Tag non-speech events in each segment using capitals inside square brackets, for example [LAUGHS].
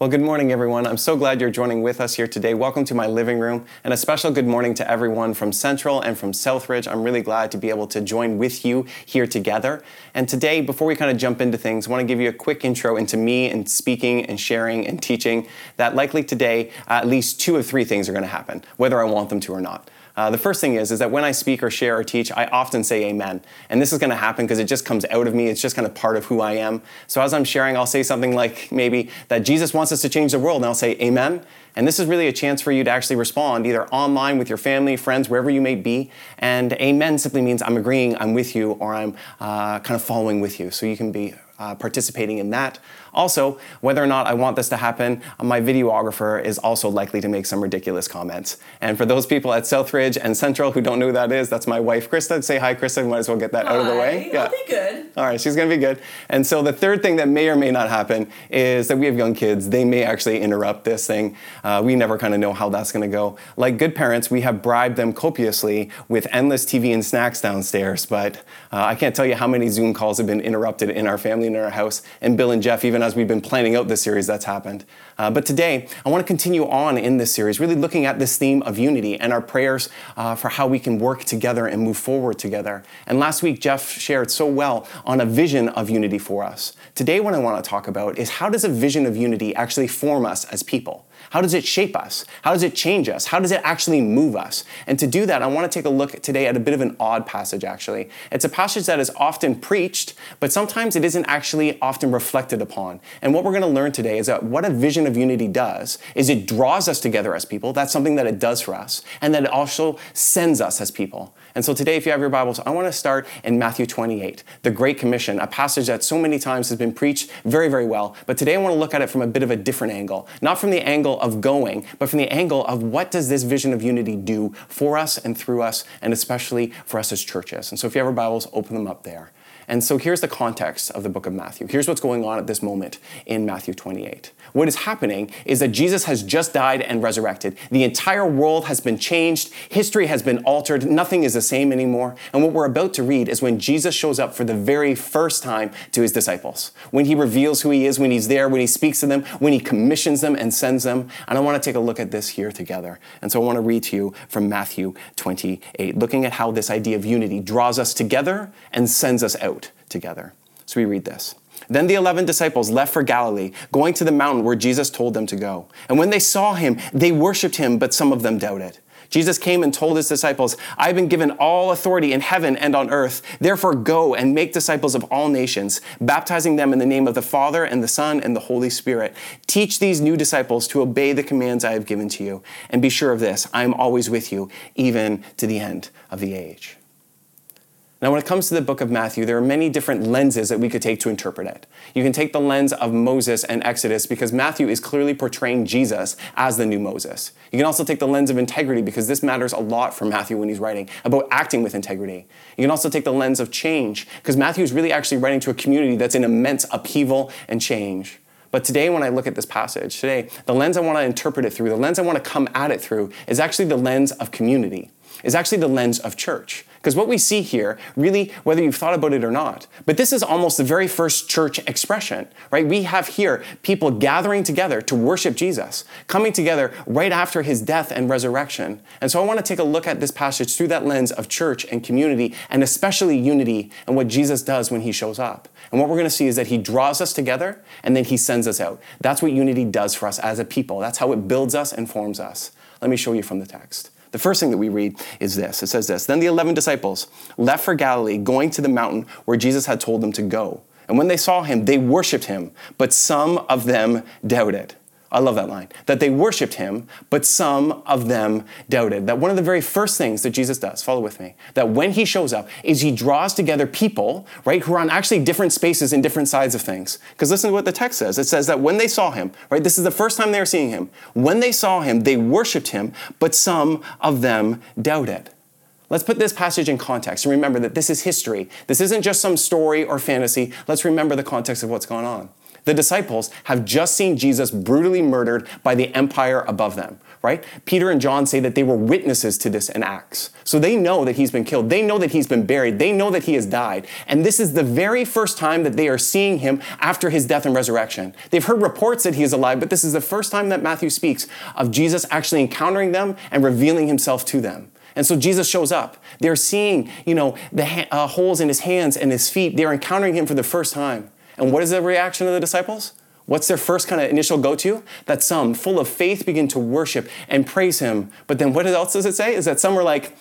Well, good morning, everyone. I'm so glad you're joining with us here today. Welcome to my living room, and a special good morning to everyone from Central and from Southridge. I'm really glad to be able to join with you here together. And today, before we kind of jump into things, I want to give you a quick intro into me and speaking and sharing and teaching. That likely today, at least two of three things are going to happen, whether I want them to or not. Uh, the first thing is, is that when I speak or share or teach, I often say amen. And this is going to happen because it just comes out of me. It's just kind of part of who I am. So as I'm sharing, I'll say something like maybe that Jesus wants us to change the world, and I'll say amen. And this is really a chance for you to actually respond either online with your family, friends, wherever you may be. And amen simply means I'm agreeing, I'm with you, or I'm uh, kind of following with you. So you can be uh, participating in that. Also, whether or not I want this to happen, my videographer is also likely to make some ridiculous comments. And for those people at Southridge and Central who don't know who that is, that's my wife, Krista. Say hi, Krista. Might as well get that hi. out of the way. Yeah. I'll be good. All right, she's gonna be good. And so the third thing that may or may not happen is that we have young kids. They may actually interrupt this thing. Uh, we never kind of know how that's gonna go. Like good parents, we have bribed them copiously with endless TV and snacks downstairs. But uh, I can't tell you how many Zoom calls have been interrupted in our family and in our house. And Bill and Jeff, even even as we've been planning out this series, that's happened. Uh, but today, I want to continue on in this series, really looking at this theme of unity and our prayers uh, for how we can work together and move forward together. And last week, Jeff shared so well on a vision of unity for us. Today, what I want to talk about is how does a vision of unity actually form us as people? How does it shape us? How does it change us? How does it actually move us? And to do that, I want to take a look today at a bit of an odd passage, actually. It's a passage that is often preached, but sometimes it isn't actually often reflected upon. And what we're going to learn today is that what a vision of unity does is it draws us together as people. That's something that it does for us. And that it also sends us as people. And so today, if you have your Bibles, I want to start in Matthew 28, the Great Commission, a passage that so many times has been preached very, very well. But today I want to look at it from a bit of a different angle. Not from the angle of going, but from the angle of what does this vision of unity do for us and through us, and especially for us as churches. And so if you have your Bibles, open them up there. And so here's the context of the book of Matthew. Here's what's going on at this moment in Matthew 28. What is happening is that Jesus has just died and resurrected. The entire world has been changed, history has been altered, nothing is the same anymore. And what we're about to read is when Jesus shows up for the very first time to his disciples. When he reveals who he is, when he's there, when he speaks to them, when he commissions them and sends them. And I want to take a look at this here together. And so I want to read to you from Matthew 28, looking at how this idea of unity draws us together and sends us out together. So we read this. Then the eleven disciples left for Galilee, going to the mountain where Jesus told them to go. And when they saw him, they worshiped him, but some of them doubted. Jesus came and told his disciples, I've been given all authority in heaven and on earth. Therefore, go and make disciples of all nations, baptizing them in the name of the Father and the Son and the Holy Spirit. Teach these new disciples to obey the commands I have given to you. And be sure of this I am always with you, even to the end of the age. Now, when it comes to the book of Matthew, there are many different lenses that we could take to interpret it. You can take the lens of Moses and Exodus because Matthew is clearly portraying Jesus as the new Moses. You can also take the lens of integrity because this matters a lot for Matthew when he's writing about acting with integrity. You can also take the lens of change because Matthew is really actually writing to a community that's in immense upheaval and change. But today, when I look at this passage, today, the lens I want to interpret it through, the lens I want to come at it through, is actually the lens of community, is actually the lens of church. Because what we see here, really, whether you've thought about it or not, but this is almost the very first church expression, right? We have here people gathering together to worship Jesus, coming together right after his death and resurrection. And so I want to take a look at this passage through that lens of church and community, and especially unity and what Jesus does when he shows up. And what we're going to see is that he draws us together and then he sends us out. That's what unity does for us as a people. That's how it builds us and forms us. Let me show you from the text. The first thing that we read is this it says this Then the 11 disciples left for Galilee, going to the mountain where Jesus had told them to go. And when they saw him, they worshiped him, but some of them doubted. I love that line. That they worshiped him, but some of them doubted. That one of the very first things that Jesus does, follow with me, that when he shows up is he draws together people, right, who are on actually different spaces and different sides of things. Because listen to what the text says. It says that when they saw him, right, this is the first time they are seeing him. When they saw him, they worshiped him, but some of them doubted. Let's put this passage in context and remember that this is history. This isn't just some story or fantasy. Let's remember the context of what's going on. The disciples have just seen Jesus brutally murdered by the empire above them, right? Peter and John say that they were witnesses to this in Acts. So they know that he's been killed. They know that he's been buried. They know that he has died. And this is the very first time that they are seeing him after his death and resurrection. They've heard reports that he is alive, but this is the first time that Matthew speaks of Jesus actually encountering them and revealing himself to them. And so Jesus shows up. They're seeing, you know, the ha- uh, holes in his hands and his feet. They're encountering him for the first time. And what is the reaction of the disciples? What's their first kind of initial go to? That some, full of faith, begin to worship and praise him. But then what else does it say? Is that some were like,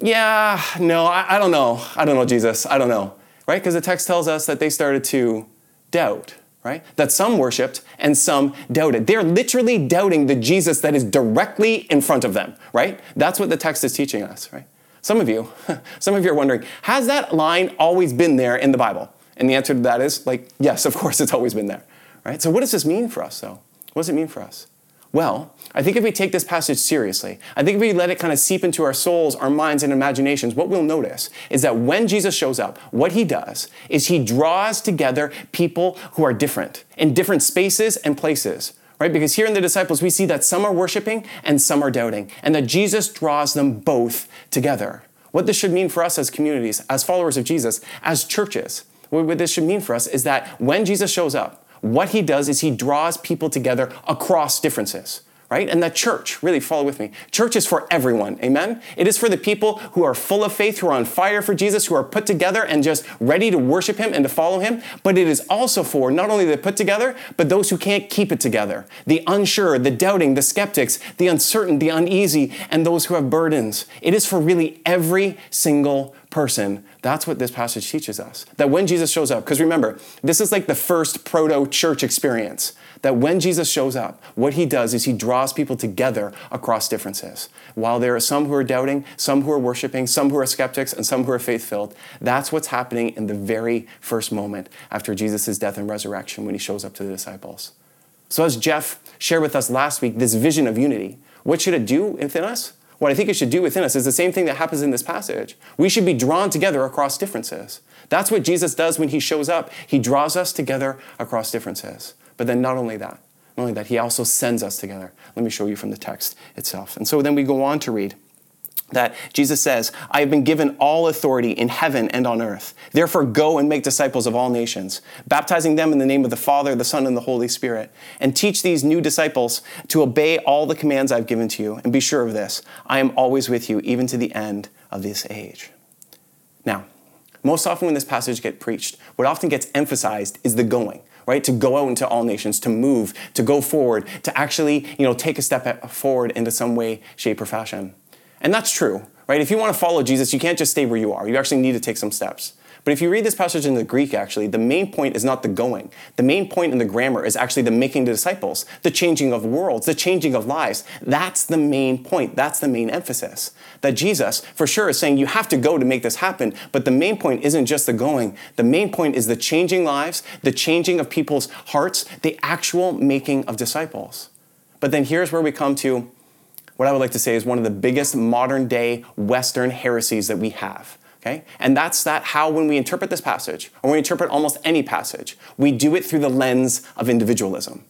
yeah, no, I, I don't know. I don't know, Jesus. I don't know. Right? Because the text tells us that they started to doubt right? That some worshiped and some doubted. They're literally doubting the Jesus that is directly in front of them, right? That's what the text is teaching us, right? Some of you, [LAUGHS] some of you are wondering, has that line always been there in the Bible? And the answer to that is like, yes, of course it's always been there, right? So what does this mean for us though? What does it mean for us? Well, I think if we take this passage seriously, I think if we let it kind of seep into our souls, our minds, and imaginations, what we'll notice is that when Jesus shows up, what he does is he draws together people who are different in different spaces and places. Right? Because here in the disciples, we see that some are worshiping and some are doubting, and that Jesus draws them both together. What this should mean for us as communities, as followers of Jesus, as churches, what this should mean for us is that when Jesus shows up, what he does is he draws people together across differences right? And that church, really follow with me. Church is for everyone, amen? It is for the people who are full of faith, who are on fire for Jesus, who are put together and just ready to worship Him and to follow Him. But it is also for not only the put together, but those who can't keep it together the unsure, the doubting, the skeptics, the uncertain, the uneasy, and those who have burdens. It is for really every single person. That's what this passage teaches us. That when Jesus shows up, because remember, this is like the first proto church experience that when Jesus shows up, what he does is he draws people together across differences. While there are some who are doubting, some who are worshiping, some who are skeptics, and some who are faith filled, that's what's happening in the very first moment after Jesus' death and resurrection when he shows up to the disciples. So, as Jeff shared with us last week, this vision of unity, what should it do within us? What I think it should do within us is the same thing that happens in this passage. We should be drawn together across differences. That's what Jesus does when he shows up. He draws us together across differences. But then not only that, not only that, he also sends us together. Let me show you from the text itself. And so then we go on to read that Jesus says, I have been given all authority in heaven and on earth. Therefore, go and make disciples of all nations, baptizing them in the name of the Father, the Son, and the Holy Spirit, and teach these new disciples to obey all the commands I've given to you. And be sure of this I am always with you, even to the end of this age. Now, most often when this passage gets preached, what often gets emphasized is the going right? To go out into all nations, to move, to go forward, to actually, you know, take a step forward into some way, shape, or fashion. And that's true, right? If you want to follow Jesus, you can't just stay where you are. You actually need to take some steps. But if you read this passage in the Greek, actually, the main point is not the going. The main point in the grammar is actually the making the disciples, the changing of worlds, the changing of lives. That's the main point. That's the main emphasis. That Jesus, for sure, is saying you have to go to make this happen. But the main point isn't just the going. The main point is the changing lives, the changing of people's hearts, the actual making of disciples. But then here's where we come to what I would like to say is one of the biggest modern day Western heresies that we have. Okay? And that's that how when we interpret this passage, or when we interpret almost any passage, we do it through the lens of individualism.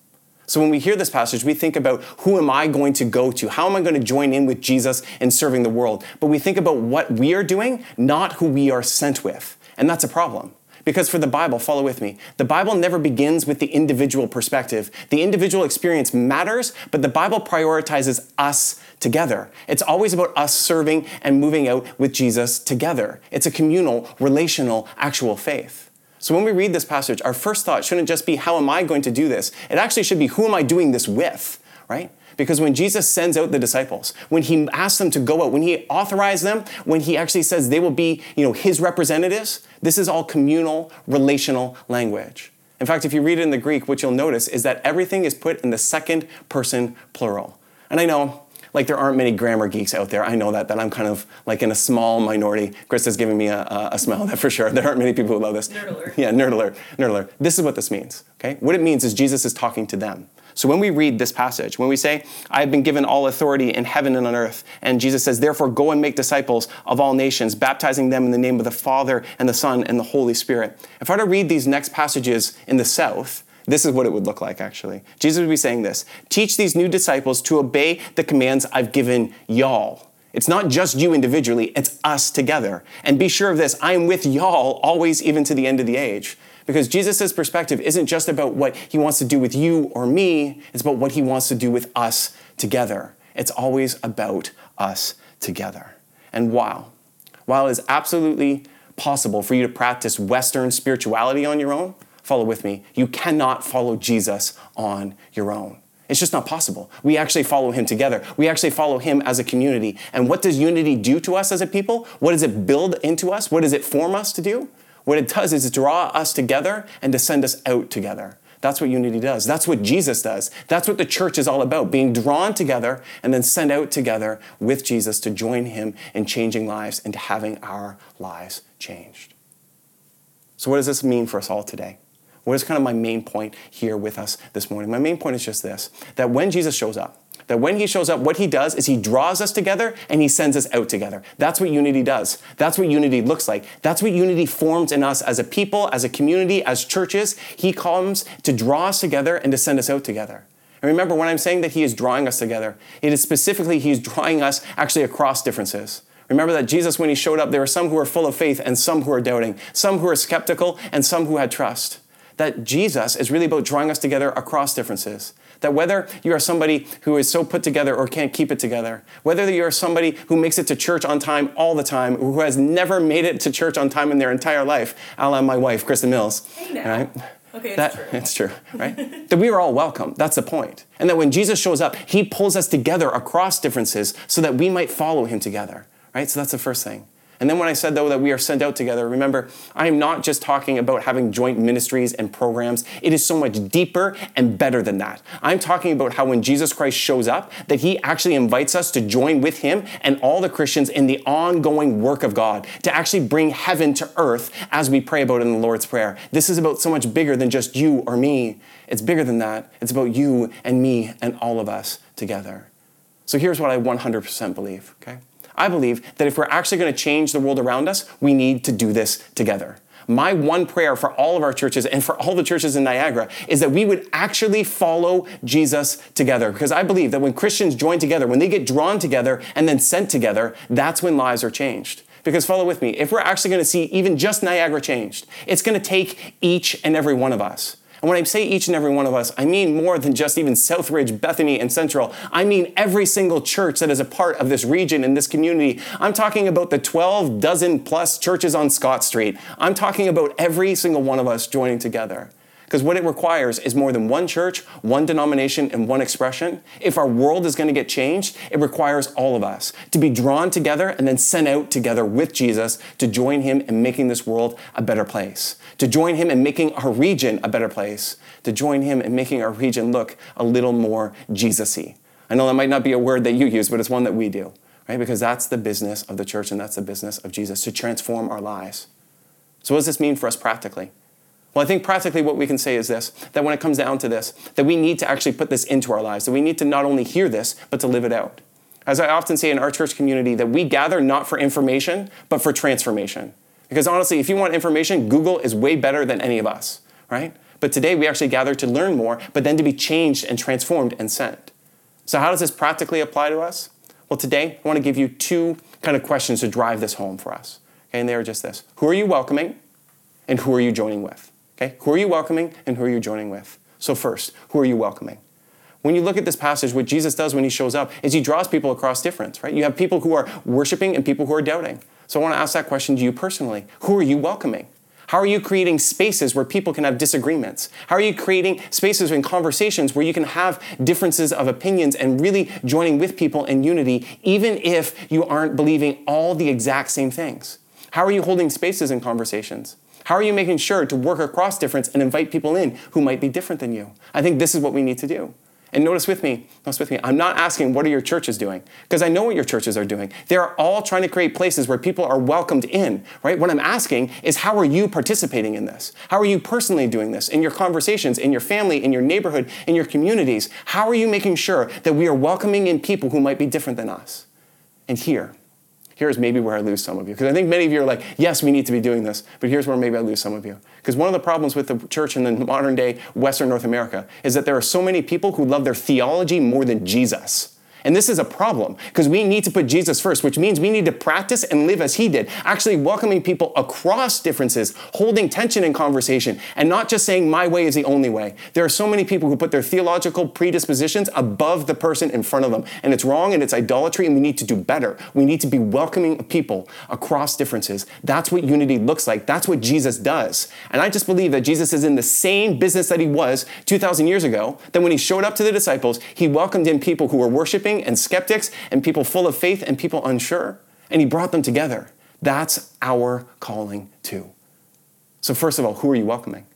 So when we hear this passage, we think about who am I going to go to? How am I going to join in with Jesus in serving the world? But we think about what we are doing, not who we are sent with. And that's a problem. Because for the Bible, follow with me, the Bible never begins with the individual perspective. The individual experience matters, but the Bible prioritizes us together. It's always about us serving and moving out with Jesus together. It's a communal, relational, actual faith. So when we read this passage, our first thought shouldn't just be, how am I going to do this? It actually should be, who am I doing this with, right? Because when Jesus sends out the disciples, when he asks them to go out, when he authorizes them, when he actually says they will be, you know, his representatives, this is all communal, relational language. In fact, if you read it in the Greek, what you'll notice is that everything is put in the second person plural. And I know, like, there aren't many grammar geeks out there. I know that, that I'm kind of like in a small minority. Krista's giving me a, a, a smell, that for sure. There aren't many people who love this. Nerd alert. Yeah, nerd alert, nerd alert. This is what this means, okay? What it means is Jesus is talking to them. So when we read this passage, when we say, I have been given all authority in heaven and on earth, and Jesus says, therefore go and make disciples of all nations, baptizing them in the name of the Father and the Son and the Holy Spirit. If I were to read these next passages in the South, this is what it would look like actually. Jesus would be saying this Teach these new disciples to obey the commands I've given y'all. It's not just you individually, it's us together. And be sure of this I am with y'all always, even to the end of the age. Because Jesus' perspective isn't just about what he wants to do with you or me, it's about what he wants to do with us together. It's always about us together. And while, while it is absolutely possible for you to practice Western spirituality on your own, follow with me, you cannot follow Jesus on your own. It's just not possible. We actually follow him together. We actually follow him as a community. And what does unity do to us as a people? What does it build into us? What does it form us to do? What it does is draw us together and to send us out together. That's what unity does. That's what Jesus does. That's what the church is all about being drawn together and then sent out together with Jesus to join him in changing lives and having our lives changed. So, what does this mean for us all today? What is kind of my main point here with us this morning? My main point is just this that when Jesus shows up, that when he shows up, what he does is he draws us together and he sends us out together. That's what unity does. That's what unity looks like. That's what unity forms in us as a people, as a community, as churches. He comes to draw us together and to send us out together. And remember, when I'm saying that he is drawing us together, it is specifically he's drawing us actually across differences. Remember that Jesus, when he showed up, there were some who were full of faith and some who were doubting, some who were skeptical and some who had trust that Jesus is really about drawing us together across differences. That whether you are somebody who is so put together or can't keep it together, whether you are somebody who makes it to church on time all the time, who has never made it to church on time in their entire life, a la my wife, Kristen Mills. Hey now. Right? Okay, it's that, true. It's true, [LAUGHS] right? that we are all welcome. That's the point. And that when Jesus shows up, he pulls us together across differences so that we might follow him together, right? So that's the first thing. And then when I said, though, that we are sent out together, remember, I am not just talking about having joint ministries and programs. It is so much deeper and better than that. I'm talking about how when Jesus Christ shows up, that he actually invites us to join with him and all the Christians in the ongoing work of God, to actually bring heaven to earth as we pray about in the Lord's Prayer. This is about so much bigger than just you or me. It's bigger than that. It's about you and me and all of us together. So here's what I 100% believe, okay? I believe that if we're actually going to change the world around us, we need to do this together. My one prayer for all of our churches and for all the churches in Niagara is that we would actually follow Jesus together. Because I believe that when Christians join together, when they get drawn together and then sent together, that's when lives are changed. Because follow with me, if we're actually going to see even just Niagara changed, it's going to take each and every one of us. And when I say each and every one of us, I mean more than just even Southridge, Bethany, and Central. I mean every single church that is a part of this region and this community. I'm talking about the 12 dozen plus churches on Scott Street. I'm talking about every single one of us joining together. Because what it requires is more than one church, one denomination, and one expression. If our world is going to get changed, it requires all of us to be drawn together and then sent out together with Jesus to join him in making this world a better place, to join him in making our region a better place, to join him in making our region look a little more Jesus-y. I know that might not be a word that you use, but it's one that we do, right? Because that's the business of the church and that's the business of Jesus, to transform our lives. So what does this mean for us practically? Well, I think practically what we can say is this that when it comes down to this, that we need to actually put this into our lives, that we need to not only hear this, but to live it out. As I often say in our church community, that we gather not for information, but for transformation. Because honestly, if you want information, Google is way better than any of us, right? But today we actually gather to learn more, but then to be changed and transformed and sent. So, how does this practically apply to us? Well, today I want to give you two kind of questions to drive this home for us. Okay, and they are just this Who are you welcoming, and who are you joining with? Okay? Who are you welcoming and who are you joining with? So, first, who are you welcoming? When you look at this passage, what Jesus does when he shows up is he draws people across difference, right? You have people who are worshiping and people who are doubting. So I want to ask that question to you personally. Who are you welcoming? How are you creating spaces where people can have disagreements? How are you creating spaces and conversations where you can have differences of opinions and really joining with people in unity, even if you aren't believing all the exact same things? How are you holding spaces and conversations? How are you making sure to work across difference and invite people in who might be different than you? I think this is what we need to do. And notice with me, notice with me, I'm not asking what are your churches doing, because I know what your churches are doing. They're all trying to create places where people are welcomed in, right? What I'm asking is how are you participating in this? How are you personally doing this in your conversations, in your family, in your neighborhood, in your communities? How are you making sure that we are welcoming in people who might be different than us? And here, here's maybe where I lose some of you. Because I think many of you are like, yes, we need to be doing this, but here's where maybe I lose some of you. Because one of the problems with the church in the modern day Western North America is that there are so many people who love their theology more than Jesus. And this is a problem because we need to put Jesus first, which means we need to practice and live as he did, actually welcoming people across differences, holding tension in conversation, and not just saying my way is the only way. There are so many people who put their theological predispositions above the person in front of them, and it's wrong and it's idolatry, and we need to do better. We need to be welcoming people across differences. That's what unity looks like. That's what Jesus does. And I just believe that Jesus is in the same business that he was 2,000 years ago, that when he showed up to the disciples, he welcomed in people who were worshiping and skeptics and people full of faith and people unsure. And he brought them together. That's our calling too. So, first of all, who are you welcoming?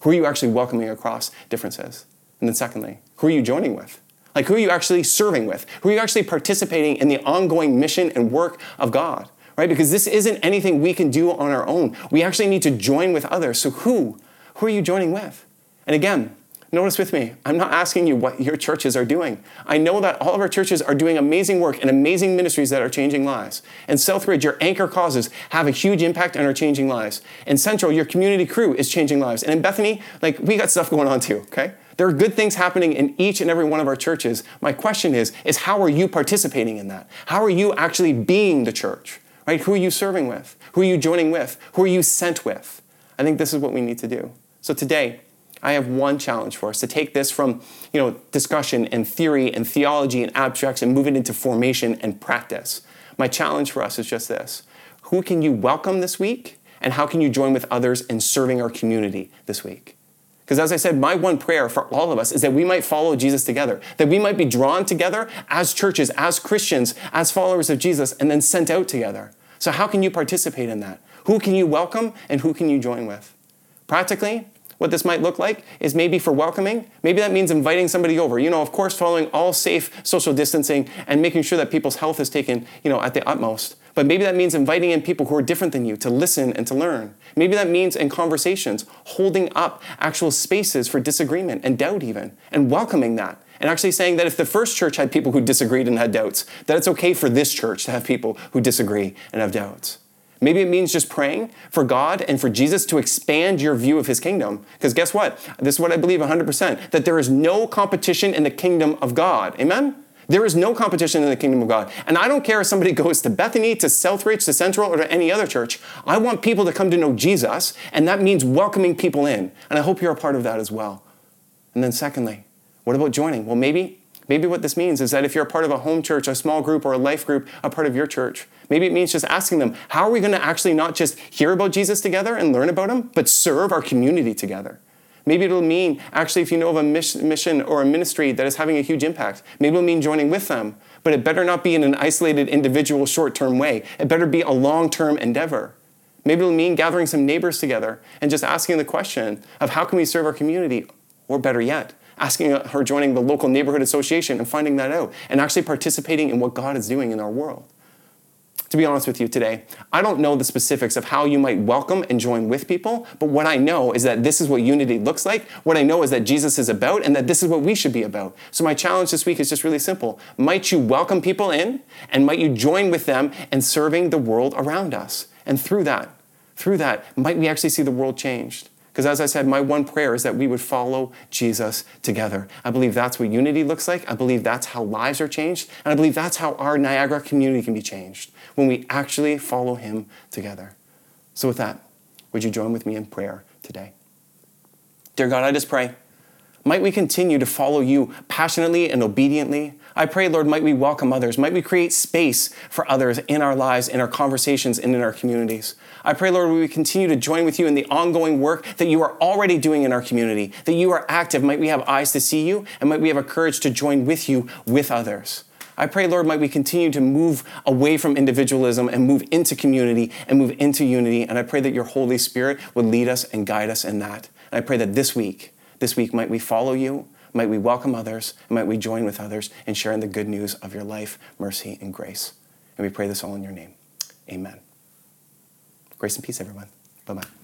Who are you actually welcoming across differences? And then, secondly, who are you joining with? Like, who are you actually serving with? Who are you actually participating in the ongoing mission and work of God? Right? Because this isn't anything we can do on our own. We actually need to join with others. So, who? Who are you joining with? And again, Notice with me, I'm not asking you what your churches are doing. I know that all of our churches are doing amazing work and amazing ministries that are changing lives. And Southridge, your anchor causes have a huge impact and are changing lives. And Central, your community crew is changing lives. And in Bethany, like we got stuff going on too, okay? There are good things happening in each and every one of our churches. My question is, is how are you participating in that? How are you actually being the church? Right? Who are you serving with? Who are you joining with? Who are you sent with? I think this is what we need to do. So today, I have one challenge for us to take this from you know, discussion and theory and theology and abstracts and move it into formation and practice. My challenge for us is just this Who can you welcome this week? And how can you join with others in serving our community this week? Because as I said, my one prayer for all of us is that we might follow Jesus together, that we might be drawn together as churches, as Christians, as followers of Jesus, and then sent out together. So, how can you participate in that? Who can you welcome and who can you join with? Practically, what this might look like is maybe for welcoming, maybe that means inviting somebody over. You know, of course, following all safe social distancing and making sure that people's health is taken, you know, at the utmost. But maybe that means inviting in people who are different than you to listen and to learn. Maybe that means in conversations, holding up actual spaces for disagreement and doubt, even, and welcoming that. And actually saying that if the first church had people who disagreed and had doubts, that it's okay for this church to have people who disagree and have doubts. Maybe it means just praying for God and for Jesus to expand your view of his kingdom. Because guess what? This is what I believe 100% that there is no competition in the kingdom of God. Amen? There is no competition in the kingdom of God. And I don't care if somebody [LAUGHS] goes to Bethany, to Southridge, to Central, or to any other church. I want people to come to know Jesus, and that means welcoming people in. And I hope you're a part of that as well. And then, secondly, what about joining? Well, maybe Maybe what this means is that if you're a part of a home church, a small group, or a life group, a part of your church, maybe it means just asking them, how are we going to actually not just hear about Jesus together and learn about him, but serve our community together? Maybe it'll mean, actually, if you know of a mission or a ministry that is having a huge impact, maybe it'll mean joining with them. But it better not be in an isolated, individual, short term way. It better be a long term endeavor. Maybe it'll mean gathering some neighbors together and just asking the question of how can we serve our community? Or better yet, asking her joining the local neighborhood association and finding that out, and actually participating in what God is doing in our world. To be honest with you today, I don't know the specifics of how you might welcome and join with people, but what I know is that this is what unity looks like. What I know is that Jesus is about and that this is what we should be about. So, my challenge this week is just really simple. Might you welcome people in and might you join with them in serving the world around us? And through that, through that, might we actually see the world changed? Because as I said, my one prayer is that we would follow Jesus together. I believe that's what unity looks like. I believe that's how lives are changed. And I believe that's how our Niagara community can be changed when we actually follow him together. So, with that, would you join with me in prayer today? Dear God, I just pray. Might we continue to follow you passionately and obediently? I pray, Lord, might we welcome others. Might we create space for others in our lives, in our conversations, and in our communities. I pray, Lord, we continue to join with you in the ongoing work that you are already doing in our community, that you are active. Might we have eyes to see you, and might we have a courage to join with you with others. I pray, Lord, might we continue to move away from individualism and move into community and move into unity. And I pray that your Holy Spirit would lead us and guide us in that. And I pray that this week, this week, might we follow you might we welcome others, and might we join with others in sharing the good news of your life, mercy, and grace. And we pray this all in your name. Amen. Grace and peace, everyone. Bye bye.